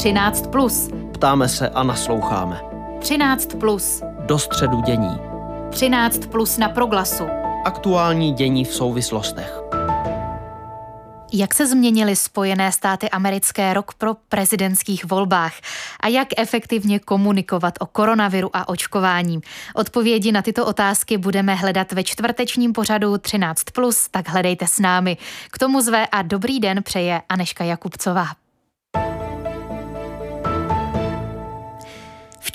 13. Plus. Ptáme se a nasloucháme. 13. Plus. Do středu dění. 13. Plus na proglasu. Aktuální dění v souvislostech. Jak se změnily Spojené státy americké rok pro prezidentských volbách a jak efektivně komunikovat o koronaviru a očkování? Odpovědi na tyto otázky budeme hledat ve čtvrtečním pořadu 13+, tak hledejte s námi. K tomu zve a dobrý den přeje Aneška Jakubcová.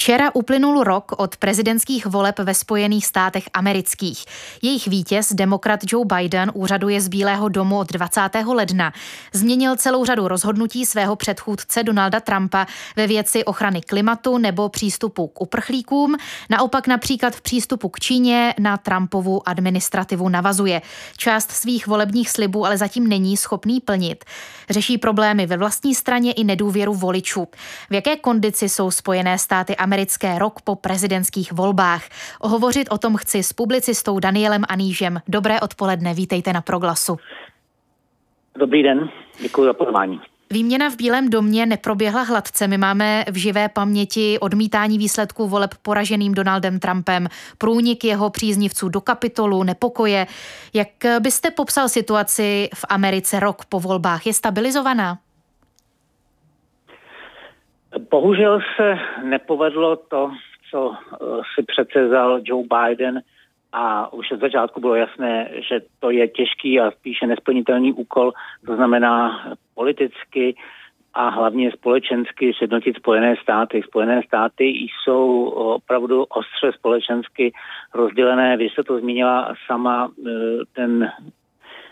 Včera uplynul rok od prezidentských voleb ve Spojených státech amerických. Jejich vítěz, demokrat Joe Biden, úřaduje z Bílého domu od 20. ledna. Změnil celou řadu rozhodnutí svého předchůdce Donalda Trumpa ve věci ochrany klimatu nebo přístupu k uprchlíkům. Naopak například v přístupu k Číně na Trumpovu administrativu navazuje. Část svých volebních slibů ale zatím není schopný plnit. Řeší problémy ve vlastní straně i nedůvěru voličů. V jaké kondici jsou Spojené státy americké rok po prezidentských volbách. Hovořit o tom chci s publicistou Danielem Anížem. Dobré odpoledne, vítejte na Proglasu. Dobrý den, děkuji za pozvání. Výměna v Bílém domě neproběhla hladce. My máme v živé paměti odmítání výsledků voleb poraženým Donaldem Trumpem, průnik jeho příznivců do kapitolu, nepokoje. Jak byste popsal situaci v Americe rok po volbách? Je stabilizovaná? Bohužel se nepovedlo to, co eh, si přece vzal Joe Biden a už od začátku bylo jasné, že to je těžký a spíše nesplnitelný úkol, to znamená politicky a hlavně společensky sjednotit Spojené státy. Spojené státy jsou opravdu ostře společensky rozdělené. Vy jste to zmínila sama, eh, ten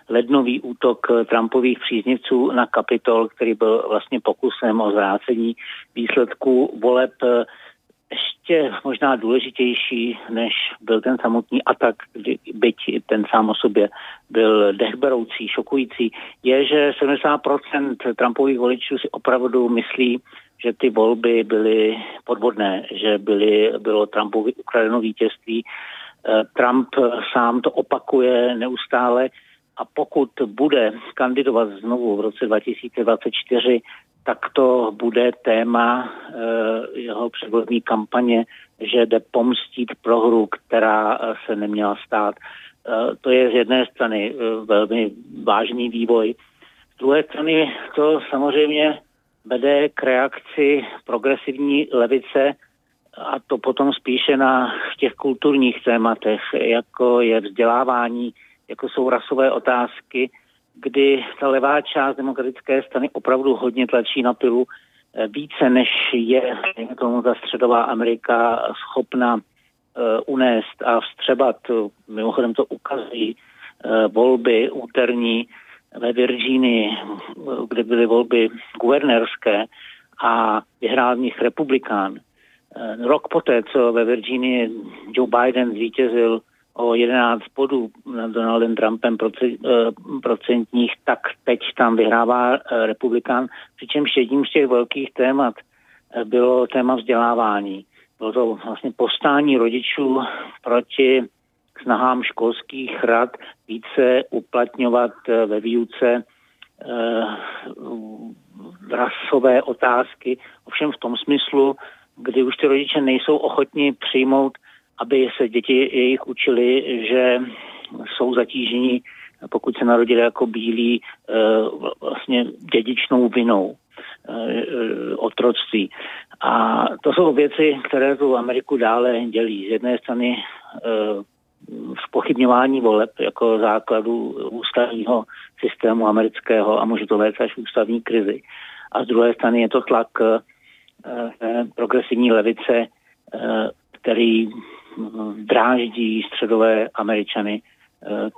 lednový útok Trumpových příznivců na Kapitol, který byl vlastně pokusem o zvrácení výsledků voleb ještě možná důležitější, než byl ten samotný atak, byť ten sám o sobě byl dechberoucí, šokující, je, že 70% Trumpových voličů si opravdu myslí, že ty volby byly podvodné, že byly, bylo Trumpovi ukradeno vítězství. Eh, Trump sám to opakuje neustále, a pokud bude kandidovat znovu v roce 2024, tak to bude téma e, jeho předvolební kampaně, že jde pomstit prohru, která eh, se neměla stát. E, to je z jedné strany velmi vážný vývoj. Z druhé strany to samozřejmě vede k reakci progresivní levice, a to potom spíše na těch kulturních tématech, jako je vzdělávání, jako jsou rasové otázky, kdy ta levá část demokratické strany opravdu hodně tlačí na pilu eh, více, než je tomu ta středová Amerika schopna uh, unést a vstřebat. Mimochodem to ukazují uh, volby úterní ve Virginii, kde byly volby guvernérské a vyhrál v nich republikán. Rok poté, co ve Virginii Joe Biden zvítězil o 11 bodů nad Donaldem Trumpem eh, procentních, tak teď tam vyhrává eh, republikán, přičemž jedním z těch velkých témat eh, bylo téma vzdělávání. Bylo to vlastně postání rodičů proti snahám školských rad více uplatňovat ve výuce rasové otázky, ovšem v tom smyslu, kdy už ty rodiče nejsou ochotni přijmout aby se děti jejich učili, že jsou zatíženi, pokud se narodili jako bílí, eh, vlastně dědičnou vinou eh, otroctví. A to jsou věci, které tu Ameriku dále dělí. Z jedné strany spochybňování eh, voleb jako základu ústavního systému amerického a může to vést až ústavní krizi. A z druhé strany je to tlak progresivní levice, který dráždí středové američany, eh,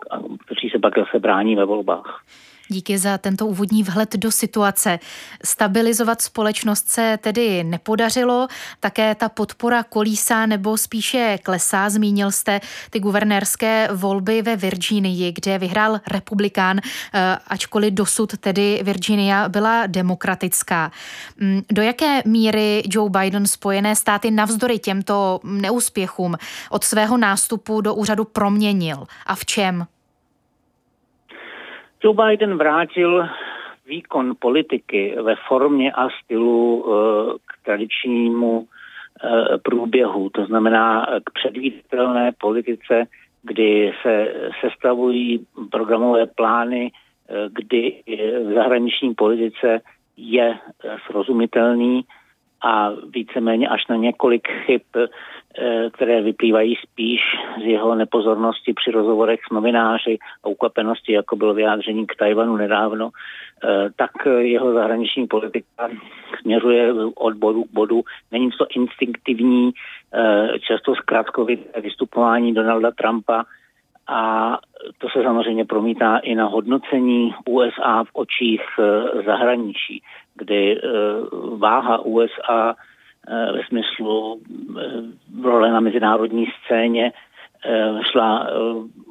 kteří se pak zase brání ve volbách. Díky za tento úvodní vhled do situace. Stabilizovat společnost se tedy nepodařilo, také ta podpora kolísá nebo spíše klesá. Zmínil jste ty guvernérské volby ve Virginii, kde vyhrál republikán, eh, ačkoliv dosud tedy Virginia byla demokratická. Mm, do jaké míry Joe Biden Spojené státy navzdory těmto neúspěchům od svého nástupu do úřadu proměnil a v čem? Joe Biden vrátil výkon politiky ve formě a stylu k tradičnímu průběhu, to znamená k předvídatelné politice, kdy se sestavují programové plány, kdy v zahraniční politice je srozumitelný a víceméně až na několik chyb, eh, které vyplývají spíš z jeho nepozornosti při rozhovorech s novináři a ukvapenosti, jako bylo vyjádření k Tajvanu nedávno, eh, tak jeho zahraniční politika směřuje od bodu k bodu. Není to instinktivní, eh, často zkrátkovité vystupování Donalda Trumpa, a to se samozřejmě promítá i na hodnocení USA v očích zahraničí kdy eh, váha USA eh, ve smyslu eh, role na mezinárodní scéně šla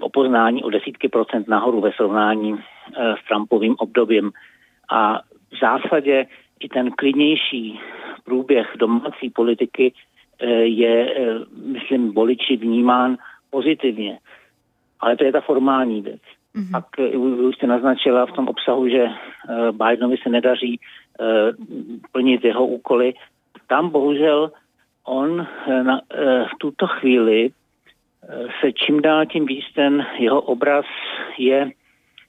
o poznání o desítky procent nahoru ve srovnání s Trumpovým obdobím. A v zásadě i ten klidnější průběh domácí politiky je, myslím, voliči vnímán pozitivně. Ale to je ta formální věc. Mm-hmm. Pak už jste naznačila v tom obsahu, že Bidenovi se nedaří Eh, plnit jeho úkoly. Tam bohužel on eh, na, eh, v tuto chvíli se čím dál tím víc ten jeho obraz je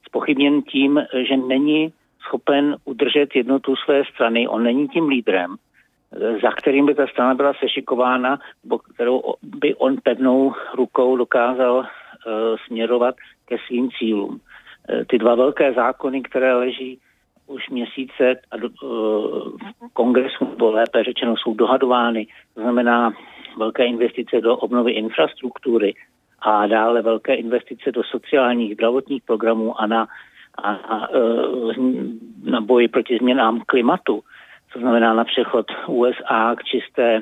spochybněn tím, že není schopen udržet jednotu své strany. On není tím lídrem, za kterým by ta strana byla sešikována, kterou by on pevnou rukou dokázal uh, směrovat ke svým cílům. Uh, ty dva velké zákony, které leží už měsíce a do, uh, v kongresu, nebo lépe řečeno, jsou dohadovány. To znamená velké investice do obnovy infrastruktury a dále velké investice do sociálních zdravotních programů a na, a, a, uh, na boji proti změnám klimatu. To znamená na přechod USA k čisté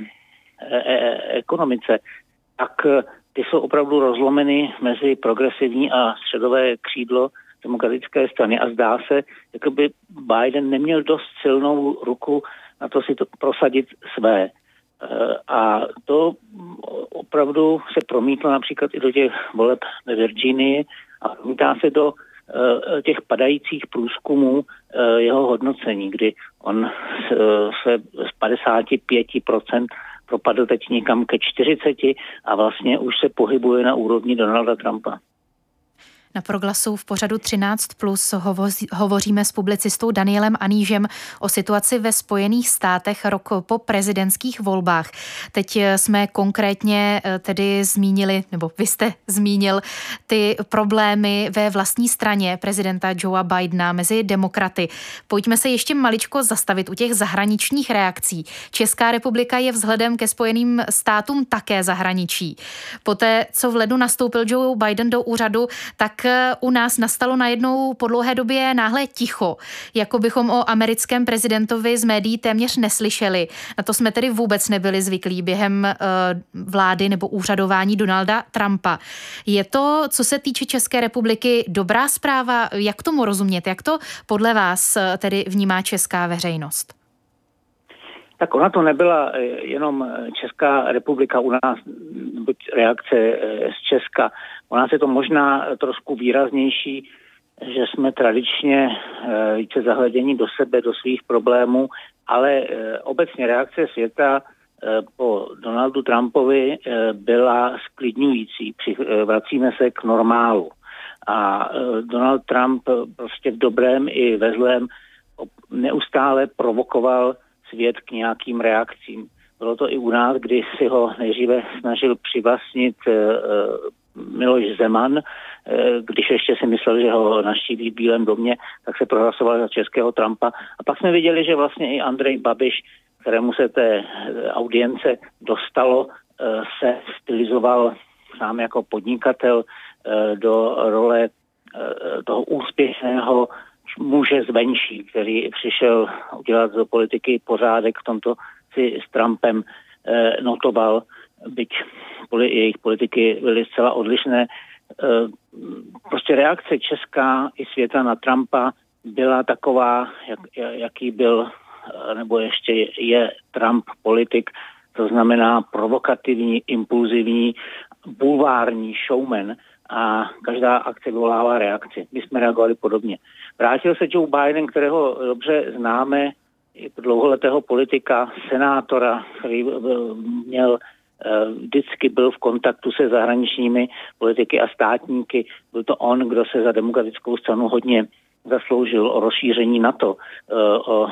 e, e, ekonomice. Tak ty jsou opravdu rozlomeny mezi progresivní a středové křídlo demokratické strany a zdá se, jako by Biden neměl dost silnou ruku na to si to prosadit své. Eh, a to opravdu se promítlo například i do těch voleb ve Virginii a promítá se do eh, těch padajících průzkumů eh, jeho hodnocení, kdy on se z 55% propadl teď někam ke 40 a vlastně už se pohybuje na úrovni Donalda Trumpa. Na proglasu v pořadu 13 plus hovoříme s publicistou Danielem Anížem o situaci ve Spojených státech rok po prezidentských volbách. Teď jsme konkrétně eh, tedy zmínili, nebo vy jste zmínil ty problémy ve vlastní straně prezidenta Joea Bidena mezi demokraty. Pojďme se ještě maličko zastavit u těch zahraničních reakcí. Česká republika je vzhledem ke Spojeným státům také zahraničí. Poté, co v lednu nastoupil Joe Biden do úřadu, tak u nás nastalo najednou po dlouhé době náhle ticho, jako bychom o americkém prezidentovi z médií téměř neslyšeli. Na to jsme tedy vůbec nebyli zvyklí během uh, vlády nebo úřadování Donalda Trumpa. Je to, co se týče České republiky, dobrá zpráva? Jak tomu rozumět? Jak to podle vás eh, tedy vnímá česká veřejnost? Tak ona to nebyla eh, jenom Česká republika u nás, buď reakce z Česka. U nás je to možná trošku výraznější, že jsme tradičně eh, více zahledění do sebe, do svých problémů, ale eh, obecně reakce světa eh, po Donaldu Trumpovi byla sklidňující. Vracíme se k normálu. A Donald Trump prostě v dobrém i ve zlém neustále provokoval svět k nějakým reakcím. Bylo to i u nás, kdy si ho nejdříve snažil přivlastnit Miloš Zeman, eh, když ještě si myslel, že ho naštíví v Bílém domě, tak se prohlasoval za českého Trumpa. A pak jsme viděli, že vlastně i Andrej Babiš, kterému se té eh, audience dostalo, eh, se stylizoval sám jako podnikatel do role toho úspěšného muže zvenší, který přišel udělat do politiky pořádek, v tomto si s Trumpem notoval byť jejich politiky byly zcela odlišné. E, prostě reakce česká i světa na Trumpa byla taková, jak, jaký byl, e, nebo ještě je Trump politik, to znamená provokativní, impulzivní, bulvární showman. A každá akce vyvolává reakci. My jsme reagovali podobně. Vrátil se Joe Biden, kterého dobře známe, dlouholetého politika, senátora, který měl Eh, vždycky byl v kontaktu se zahraničními politiky a státníky. Byl to on, kdo se za demokratickou stranu hodně zasloužil o rozšíření NATO, eh, o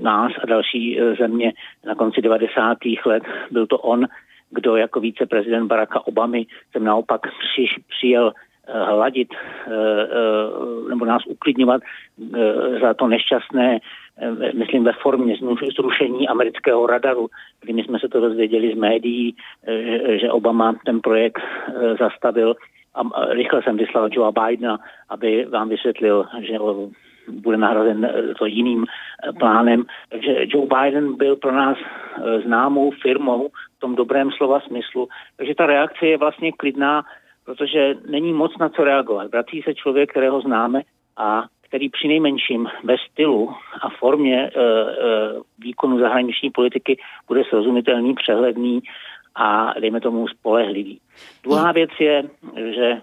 nás a další eh, země na konci 90. let. Byl to on, kdo jako viceprezident Baracka Obamy jsem naopak při, přijel hladit nebo nás uklidňovat za to nešťastné Eh, myslím ve formě zrušení amerického radaru, kdy my jsme se to dozvěděli z médií, eh, že Obama ten projekt eh, zastavil a rychle jsem vyslal Joe Bidena, aby vám vysvětlil, že bude nahrazen to jiným plánem. Takže Joe Biden byl pro nás známou firmou v tom dobrém slova smyslu. Takže ta reakce je vlastně klidná, protože není moc na co reagovat. Vrací se člověk, kterého známe a který při nejmenším ve stylu a formě e, e, výkonu zahraniční politiky bude srozumitelný, přehledný a dejme tomu spolehlivý. Druhá věc je, že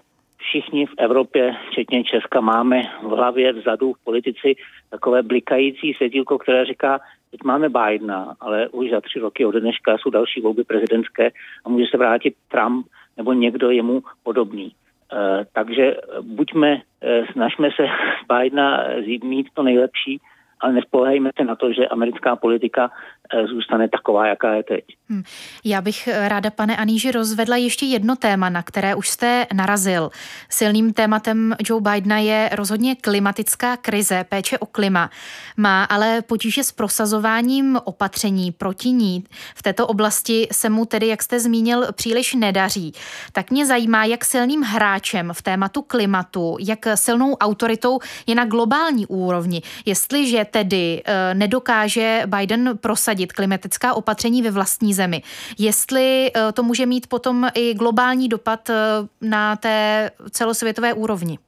všichni v Evropě, včetně Česka, máme v hlavě vzadu v politici takové blikající světílko, které říká, teď máme Bidena, ale už za tři roky od dneška jsou další volby prezidentské a může se vrátit Trump nebo někdo jemu podobný. Eh, takže buďme, eh, snažme se Bidena mít to nejlepší, ale nespolehejme se na to, že americká politika Eh, zůstane taková, jaká je teď. Hmm. Já bych eh, ráda, pane Aníži, rozvedla ještě jedno téma, na které už jste narazil. Silným tématem Joe Bidena je rozhodně klimatická krize, péče o klima. Má ale potíže s prosazováním opatření proti ní. V této oblasti se mu tedy, jak jste zmínil, příliš nedaří. Tak mě zajímá, jak silným hráčem v tématu klimatu, jak silnou autoritou je na globální úrovni. Jestliže tedy eh, nedokáže Biden prosadit klimatická opatření ve vlastní zemi. Jestli eh, to může mít potom i globální dopad eh, na té celosvětové úrovni.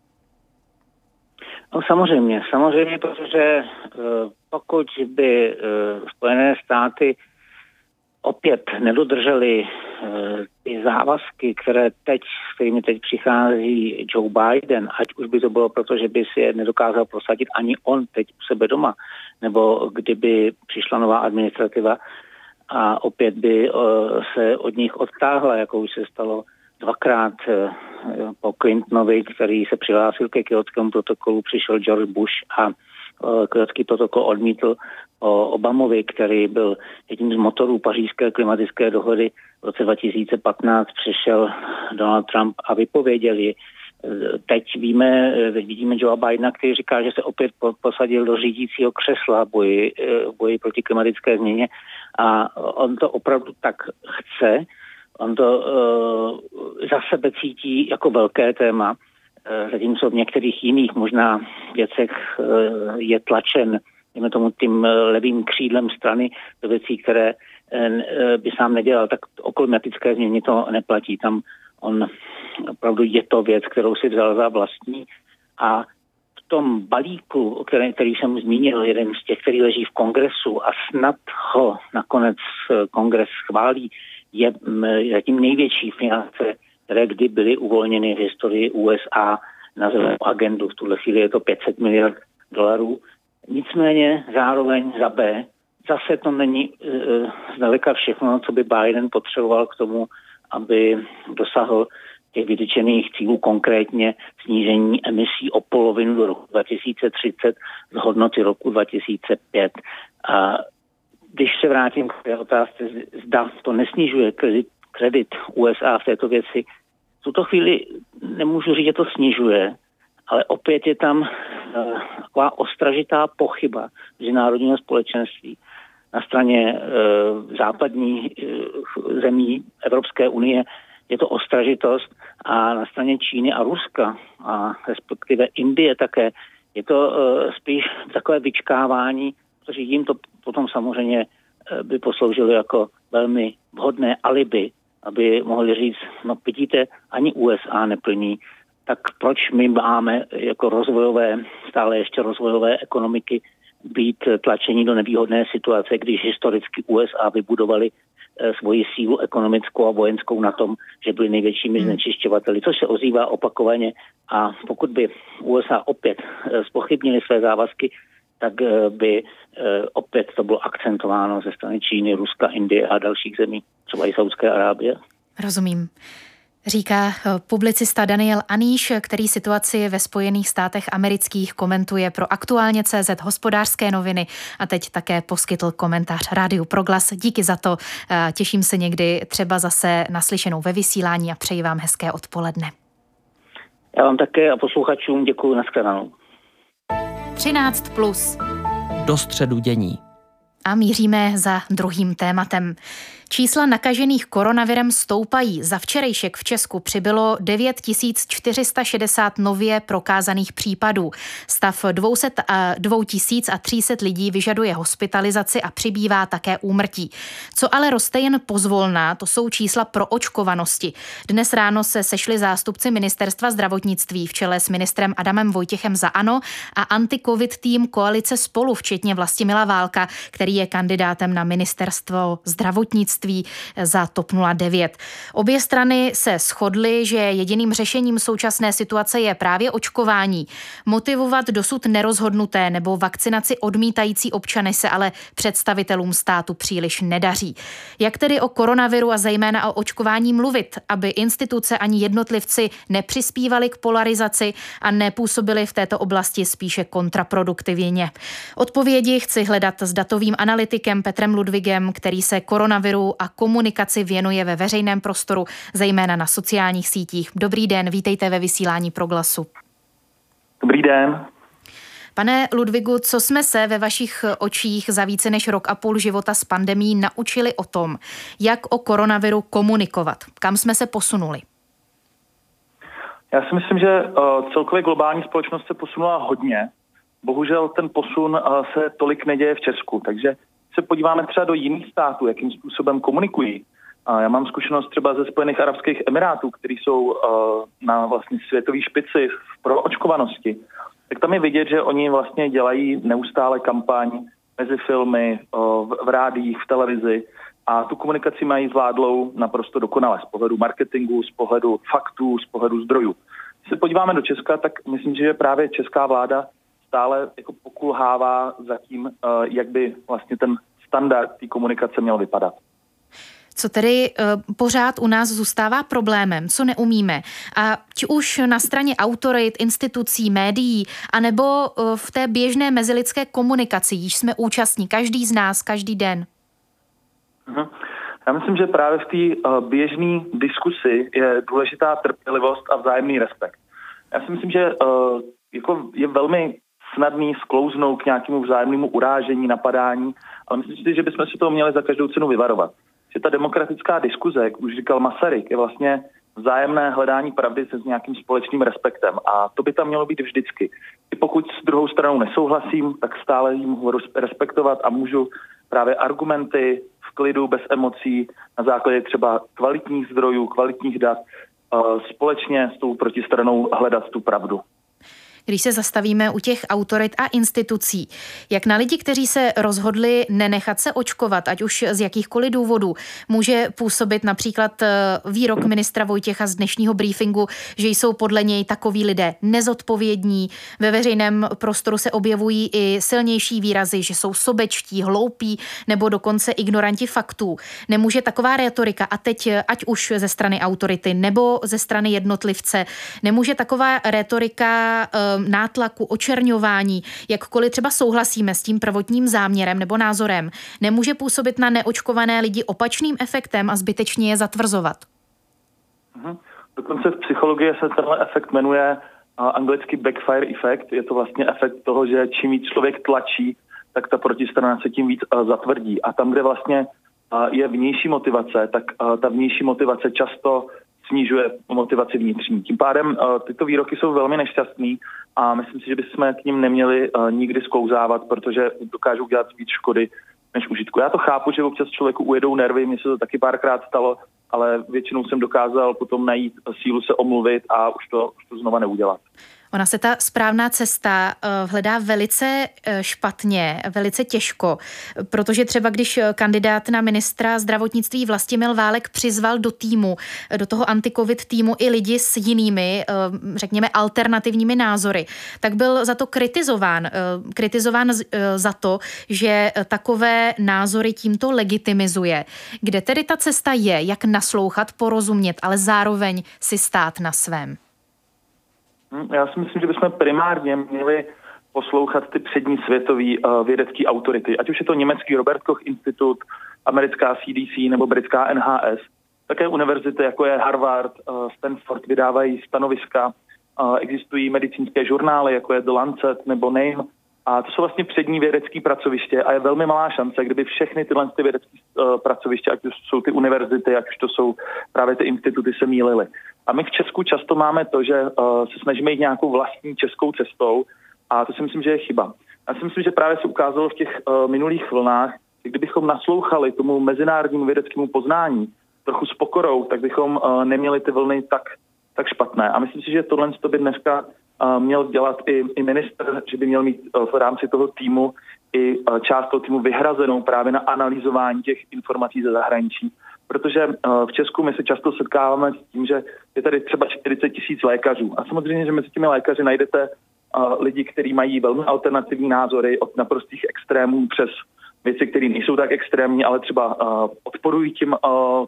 No samozřejmě, samozřejmě, protože pokud by Spojené státy opět nedodrželi ty závazky, které teď, s kterými teď přichází Joe Biden, ať už by to bylo proto, že by si je nedokázal prosadit ani on teď u sebe doma, nebo kdyby přišla nová administrativa a opět by uh, se od nich odtáhla, jako už se stalo dvakrát uh, po Clintonovi, který se přihlásil ke kyotskému protokolu, přišel George Bush a kyotský protokol odmítl o Obamovi, který byl jedním z motorů pařížské klimatické dohody v roce 2015, přišel Donald Trump a vypověděl ji Teď víme, vidíme Joe Bidena, který říká, že se opět posadil do řídícího křesla boji, boji proti klimatické změně a on to opravdu tak chce. On to uh, za sebe cítí jako velké téma, zatímco v některých jiných možná věcech uh, je tlačen dejme tomu tím levým křídlem strany do věcí, které by sám nedělal, tak o klimatické změně to neplatí. Tam On opravdu je to věc, kterou si vzal za vlastní a v tom balíku, který, který jsem zmínil, jeden z těch, který leží v kongresu a snad ho nakonec eh, kongres schválí, je zatím největší finance, které kdy byly uvolněny v historii USA na zelenou agendu. V tuhle chvíli je to 500 miliard dolarů. Nicméně zároveň za B zase to není e, zdaleka všechno, co by Biden potřeboval k tomu, aby dosáhl těch vytyčených cílů, konkrétně snížení emisí o polovinu do roku 2030 z hodnoty roku 2005. A když se vrátím k té otázce, zda to nesnižuje kredit, kredit USA v této věci, v tuto chvíli nemůžu říct, že to snižuje, ale opět je tam uh, taková ostražitá pochyba mezinárodního společenství, na straně e, západní e, zemí Evropské unie. Je to ostražitost a na straně Číny a Ruska a respektive Indie také. Je to e, spíš takové vyčkávání, protože jim to potom samozřejmě by posloužilo jako velmi vhodné alibi, aby mohli říct, no vidíte, ani USA neplní, tak proč my máme jako rozvojové, stále ještě rozvojové ekonomiky být tlačení do nevýhodné situace, když historicky USA vybudovali eh, svoji sílu ekonomickou a vojenskou na tom, že byli největšími hmm. znečišťovateli, což se ozývá opakovaně. A pokud by USA opět spochybnili své závazky, tak by opět to bylo akcentováno ze strany Číny, Ruska, Indie a dalších zemí, třeba i Saudské Arábie. Rozumím. Říká eh, publicista Daniel Aníš, který situaci ve Spojených státech amerických komentuje pro aktuálně CZ hospodářské noviny a teď také poskytl komentář Rádiu Proglas. Díky za to, eh, těším se někdy třeba zase naslyšenou ve vysílání a přeji vám hezké odpoledne. Já vám také a posluchačům děkuji na skladanou. 13 plus. Do středu dění. A míříme za druhým tématem. Čísla nakažených koronavirem stoupají. Za včerejšek v Česku přibylo 9460 nově prokázaných případů. Stav 200 a 2300 lidí vyžaduje hospitalizaci a přibývá také úmrtí. Co ale roste jen pozvolná, to jsou čísla pro očkovanosti. Dnes ráno se sešli zástupci ministerstva zdravotnictví v čele s ministrem Adamem Vojtěchem za ANO a anti-covid tým koalice spolu, včetně Vlastimila Válka, který je kandidátem na ministerstvo zdravotnictví předsednictví za TOP 09. Obě strany se shodly, že jediným řešením současné situace je právě očkování. Motivovat dosud nerozhodnuté nebo vakcinaci odmítající občany se ale představitelům státu příliš nedaří. Jak tedy o koronaviru a zejména o očkování mluvit, aby instituce ani jednotlivci nepřispívali k polarizaci a nepůsobili v této oblasti spíše kontraproduktivně? Odpovědi chci hledat s datovým analytikem Petrem Ludvigem, který se koronaviru a komunikaci věnuje ve veřejném prostoru, zejména na sociálních sítích. Dobrý den, vítejte ve vysílání Proglasu. Dobrý den. Pane Ludvigu, co jsme se ve vašich očích za více než rok a půl života s pandemí naučili o tom, jak o koronaviru komunikovat? Kam jsme se posunuli? Já si myslím, že uh, celkově globální společnost se posunula hodně. Bohužel ten posun uh, se tolik neděje v Česku, takže se podíváme třeba do jiných států, jakým způsobem komunikují, já mám zkušenost třeba ze Spojených Arabských Emirátů, který jsou uh, na vlastně světové špici v proočkovanosti, tak tam je vidět, že oni vlastně dělají neustále kampaň mezi filmy, uh, v, rádiích, v televizi a tu komunikaci mají zvládlou naprosto dokonale z pohledu marketingu, z pohledu faktů, z pohledu zdrojů. Když se podíváme do Česka, tak myslím, že právě česká vláda stále jako pokulhává za tím, eh, jak by vlastně ten standard té komunikace měl vypadat. Co tedy uh, pořád u nás zůstává problémem, co neumíme. A či už na straně autorit, institucí, médií, anebo uh, v té běžné mezilidské komunikaci, již jsme účastní, každý z nás, každý den. Uh-huh. Já myslím, že právě v té běžné diskusi je důležitá trpělivost a vzájemný respekt. Já si myslím, že jako je velmi snadný sklouznout k nějakému vzájemnému urážení, napadání, ale myslím si, že bychom si to měli za každou cenu vyvarovat. Že ta demokratická diskuze, jak už říkal Masaryk, je vlastně vzájemné hledání pravdy se s nějakým společným respektem. A to by tam mělo být vždycky. I pokud s druhou stranou nesouhlasím, tak stále jim mohu respektovat a můžu právě argumenty v klidu, bez emocí, na základě třeba kvalitních zdrojů, kvalitních dat, eh, společně s tou protistranou hledat tu pravdu když se zastavíme u těch autorit a institucí, jak na lidi, kteří se rozhodli nenechat se očkovat, ať už z jakýchkoliv důvodů, může působit například eh, výrok ministra Vojtěcha z dnešního briefingu, že jsou podle něj takoví lidé nezodpovědní. Ve veřejném prostoru se objevují i silnější výrazy, že jsou sobečtí, hloupí nebo dokonce ignoranti faktů. Nemůže taková retorika, a teď eh, ať už ze strany autority nebo ze strany jednotlivce, nemůže taková retorika eh, nátlaku, očerňování, jakkoliv třeba souhlasíme s tím prvotním záměrem nebo názorem, nemůže působit na neočkované lidi opačným efektem a zbytečně je zatvrzovat. Mhm. Dokonce v psychologii se tenhle efekt jmenuje anglicky backfire effect. Je to vlastně efekt toho, že čím víc člověk tlačí, tak ta protistrana se tím víc zatvrdí. A tam, kde vlastně je vnější motivace, tak ta vnější motivace často snižuje motivaci vnitřní. Tím pádem tyto výroky jsou velmi nešťastný a myslím si, že bychom k ním neměli uh, nikdy sklouzávat, protože dokážou dělat víc škody než užitku. Já to chápu, že občas člověku ujedou nervy, mně se to taky párkrát stalo, ale většinou jsem dokázal potom najít sílu se omluvit a už to, už to znova neudělat. Ona se ta správná cesta eh, hledá velice eh, špatně, velice těžko, protože třeba když kandidát na ministra zdravotnictví Vlastimil Válek přizval do týmu, do toho antikovid týmu i lidi s jinými, řekněme, alternativními názory, tak byl za to kritizován. Kritizován za to, že takové názory tímto legitimizuje. Kde tedy ta cesta je, jak naslouchat, porozumět, ale zároveň si stát na svém? Hm, já si myslím, že bychom primárně měli poslouchat ty přední světové uh, vědecké autority, ať už je to německý Robert Koch Institut, americká CDC nebo britská NHS. Také univerzity, jako je Harvard, uh, Stanford, vydávají stanoviska. Uh, existují medicínské žurnály, jako je The Lancet nebo Name, a to jsou vlastně přední vědecké pracoviště a je velmi malá šance, kdyby všechny tyhle ty vědecké uh, pracoviště, ať už jsou ty univerzity, ať už to jsou právě ty instituty, se mýlily. A my v Česku často máme to, že uh, se snažíme jít nějakou vlastní českou cestou a to si myslím, že je chyba. Já si myslím, že právě se ukázalo v těch uh, minulých vlnách, že kdybychom naslouchali tomu mezinárodnímu vědeckému poznání trochu s pokorou, tak bychom uh, neměli ty vlny tak, tak špatné. A myslím si, že tohle by dneska měl dělat i, i minister, že by měl mít v rámci toho týmu i část toho týmu vyhrazenou právě na analyzování těch informací ze zahraničí. Protože v Česku my se často setkáváme s tím, že je tady třeba 40 tisíc lékařů. A samozřejmě, že mezi těmi lékaři najdete lidi, kteří mají velmi alternativní názory od naprostých extrémů přes věci, které nejsou tak extrémní, ale třeba odporují tím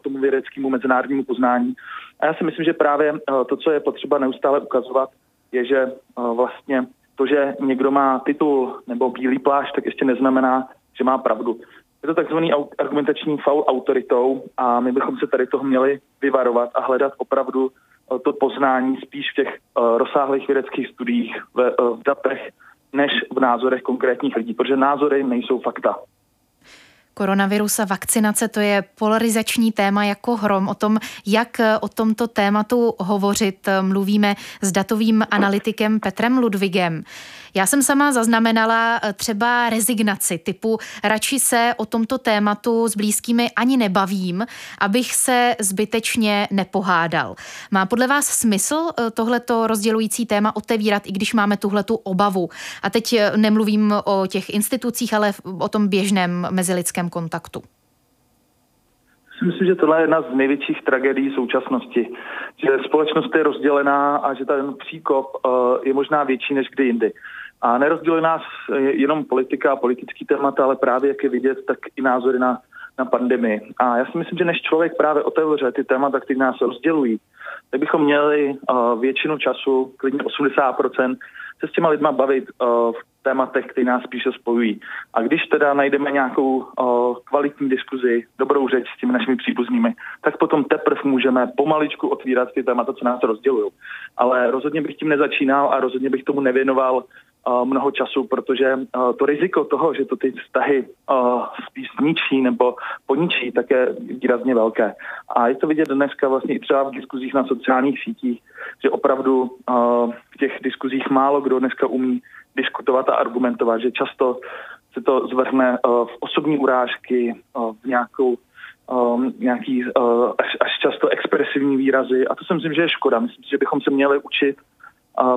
tomu vědeckému mezinárodnímu poznání. A já si myslím, že právě to, co je potřeba neustále ukazovat, je, že eh, vlastně to, že někdo má titul nebo bílý plášť, tak ještě neznamená, že má pravdu. Je to takzvaný argumentační faul autoritou a my bychom se tady toho měli vyvarovat a hledat opravdu eh, to poznání spíš v těch eh, rozsáhlých vědeckých studiích, v, v datech, než v názorech konkrétních lidí, protože názory nejsou fakta. Koronavirus a vakcinace, to je polarizační téma jako hrom. O tom, jak o tomto tématu hovořit, mluvíme s datovým analytikem Petrem Ludvigem. Já jsem sama zaznamenala eh, třeba rezignaci typu radši se o tomto tématu s blízkými ani nebavím, abych se zbytečně nepohádal. Má podle vás smysl eh, tohleto rozdělující téma otevírat, i když máme tuhletu obavu? A teď eh, nemluvím o těch institucích, ale o tom běžném mezilidském kontaktu myslím, že tohle je jedna z největších tragédií současnosti. Že společnost je rozdělená a že ten příkop uh, je možná větší než kdy jindy. A nerozděluje nás jenom politika a politický témata, ale právě, jak je vidět, tak i názory na, na pandemii. A já si myslím, že než člověk právě otevře ty témata, které nás rozdělují, tak bychom měli uh, většinu času, klidně 80%, se s těma lidma bavit uh, v tématech, které nás spíše spojují. A když teda najdeme nějakou uh, kvalitní diskuzi, dobrou řeč s těmi našimi příbuznými, tak potom teprve můžeme pomaličku otvírat ty témata, co nás rozdělují. Ale rozhodně bych tím nezačínal a rozhodně bych tomu nevěnoval mnoho času, protože to riziko toho, že to ty vztahy spíš zničí nebo poničí, tak je výrazně velké. A je to vidět dneska vlastně i třeba v diskuzích na sociálních sítích, že opravdu v těch diskuzích málo kdo dneska umí diskutovat a argumentovat, že často se to zvrhne v osobní urážky, v nějakou um, nějaký uh, až, až často expresivní výrazy a to si myslím, že je škoda. Myslím že bychom se měli učit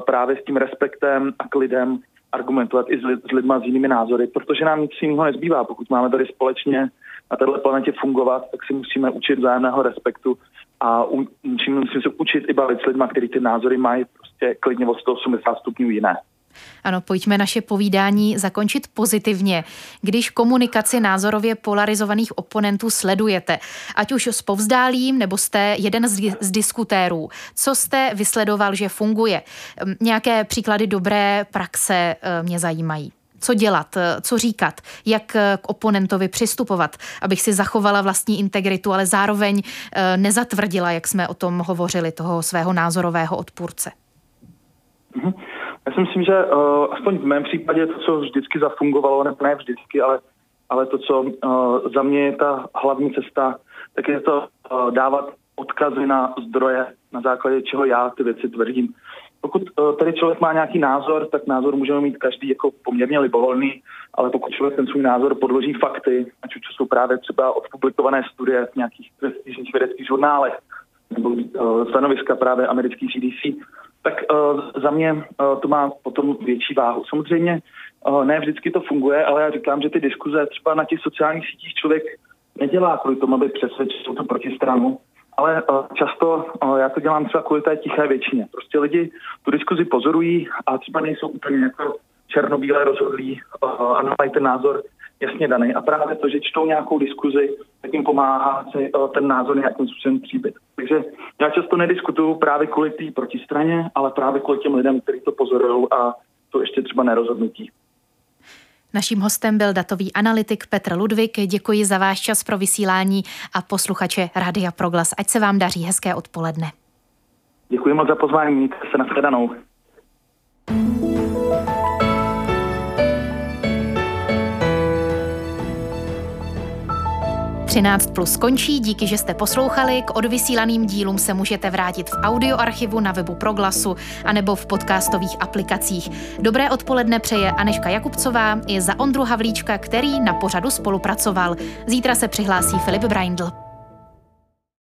právě s tím respektem a klidem argumentovat i s, s lidma s jinými názory, protože nám nic jiného nezbývá. Pokud máme tady společně na této planetě fungovat, tak si musíme učit vzájemného respektu a musíme, se učit i bavit s lidmi, kteří ty názory mají prostě klidně o 180 stupňů jiné. Ano, pojďme naše povídání zakončit pozitivně. Když komunikaci názorově polarizovaných oponentů sledujete, ať už s povzdálím, nebo jste jeden z, z diskutérů, co jste vysledoval, že funguje? Nějaké příklady dobré praxe eh, mě zajímají co dělat, eh, co říkat, jak eh, k oponentovi přistupovat, abych si zachovala vlastní integritu, ale zároveň nezatvrdila, jak jsme o tom hovořili, toho svého názorového odpůrce. Mm-hmm. Já si myslím, že uh, aspoň v mém případě to, co vždycky zafungovalo, ne, ne vždycky, ale, ale to, co uh, za mě je ta hlavní cesta, tak je to uh, dávat odkazy na zdroje, na základě čeho já ty věci tvrdím. Pokud uh, tady člověk má nějaký názor, tak názor můžeme mít každý jako poměrně libovolný, ale pokud člověk ten svůj názor podloží fakty, ať už jsou právě třeba odpublikované studie v nějakých prestižních vědeckých žurnálech, nebo uh, stanoviska právě amerických CDC, tak uh, za mě uh, to má potom větší váhu. Samozřejmě uh, ne vždycky to funguje, ale já říkám, že ty diskuze třeba na těch sociálních sítích člověk nedělá kvůli tomu, aby přesvědčil to protistranu, ale uh, často uh, já to dělám třeba kvůli té tiché většině. Prostě lidi tu diskuzi pozorují a třeba nejsou úplně jako černobíle rozhodlí uh, a mají ten názor jasně daný. A právě to, že čtou nějakou diskuzi, tak jim pomáhá si uh, ten názor nějakým způsobem příběh. Takže já často nediskutuju právě kvůli té protistraně, ale právě kvůli těm lidem, kteří to pozorují a to ještě třeba nerozhodnutí. Naším hostem byl datový analytik Petr Ludvík. Děkuji za váš čas pro vysílání a posluchače Radia Proglas. Ať se vám daří hezké odpoledne. Děkuji moc za pozvání, mějte se na shledanou. 13 plus končí, díky, že jste poslouchali. K odvysílaným dílům se můžete vrátit v audioarchivu na webu Proglasu anebo v podcastových aplikacích. Dobré odpoledne přeje Aneška Jakubcová i za Ondru Havlíčka, který na pořadu spolupracoval. Zítra se přihlásí Filip Braindl.